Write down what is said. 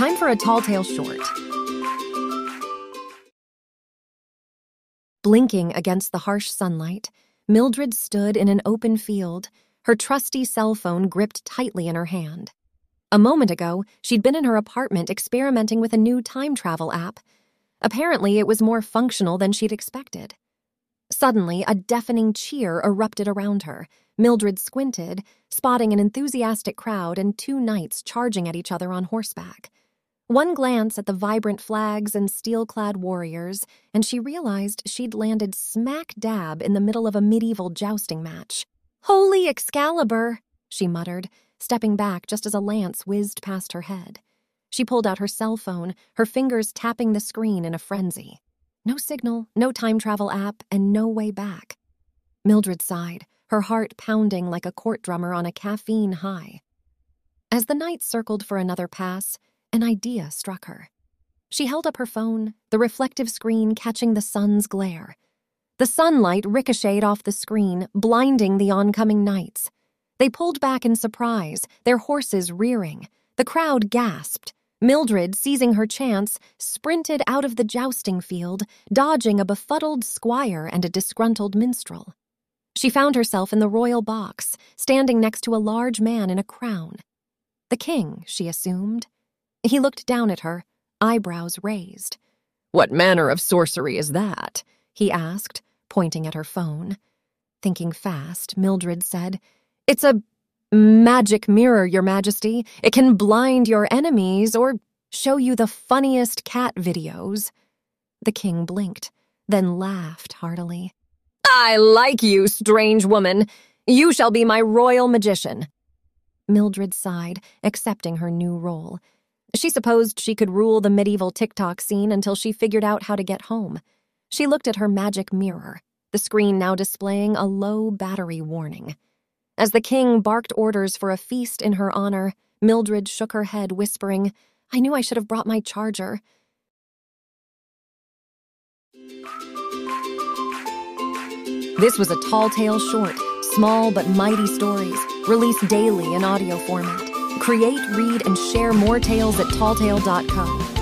Time for a tall tale short. Blinking against the harsh sunlight, Mildred stood in an open field, her trusty cell phone gripped tightly in her hand. A moment ago, she'd been in her apartment experimenting with a new time travel app. Apparently, it was more functional than she'd expected. Suddenly, a deafening cheer erupted around her. Mildred squinted, spotting an enthusiastic crowd and two knights charging at each other on horseback. One glance at the vibrant flags and steel clad warriors, and she realized she'd landed smack dab in the middle of a medieval jousting match. Holy Excalibur! she muttered, stepping back just as a lance whizzed past her head. She pulled out her cell phone, her fingers tapping the screen in a frenzy. No signal, no time travel app, and no way back. Mildred sighed, her heart pounding like a court drummer on a caffeine high. As the knight circled for another pass, an idea struck her. She held up her phone, the reflective screen catching the sun's glare. The sunlight ricocheted off the screen, blinding the oncoming knights. They pulled back in surprise, their horses rearing. The crowd gasped. Mildred, seizing her chance, sprinted out of the jousting field, dodging a befuddled squire and a disgruntled minstrel. She found herself in the royal box, standing next to a large man in a crown. The king, she assumed. He looked down at her, eyebrows raised. What manner of sorcery is that? he asked, pointing at her phone. Thinking fast, Mildred said, It's a magic mirror, Your Majesty. It can blind your enemies or show you the funniest cat videos. The king blinked, then laughed heartily. I like you, strange woman. You shall be my royal magician. Mildred sighed, accepting her new role. She supposed she could rule the medieval TikTok scene until she figured out how to get home. She looked at her magic mirror, the screen now displaying a low battery warning. As the king barked orders for a feast in her honor, Mildred shook her head, whispering, I knew I should have brought my charger. This was a tall tale short, small but mighty stories, released daily in audio format. Create, read, and share more tales at talltale.co.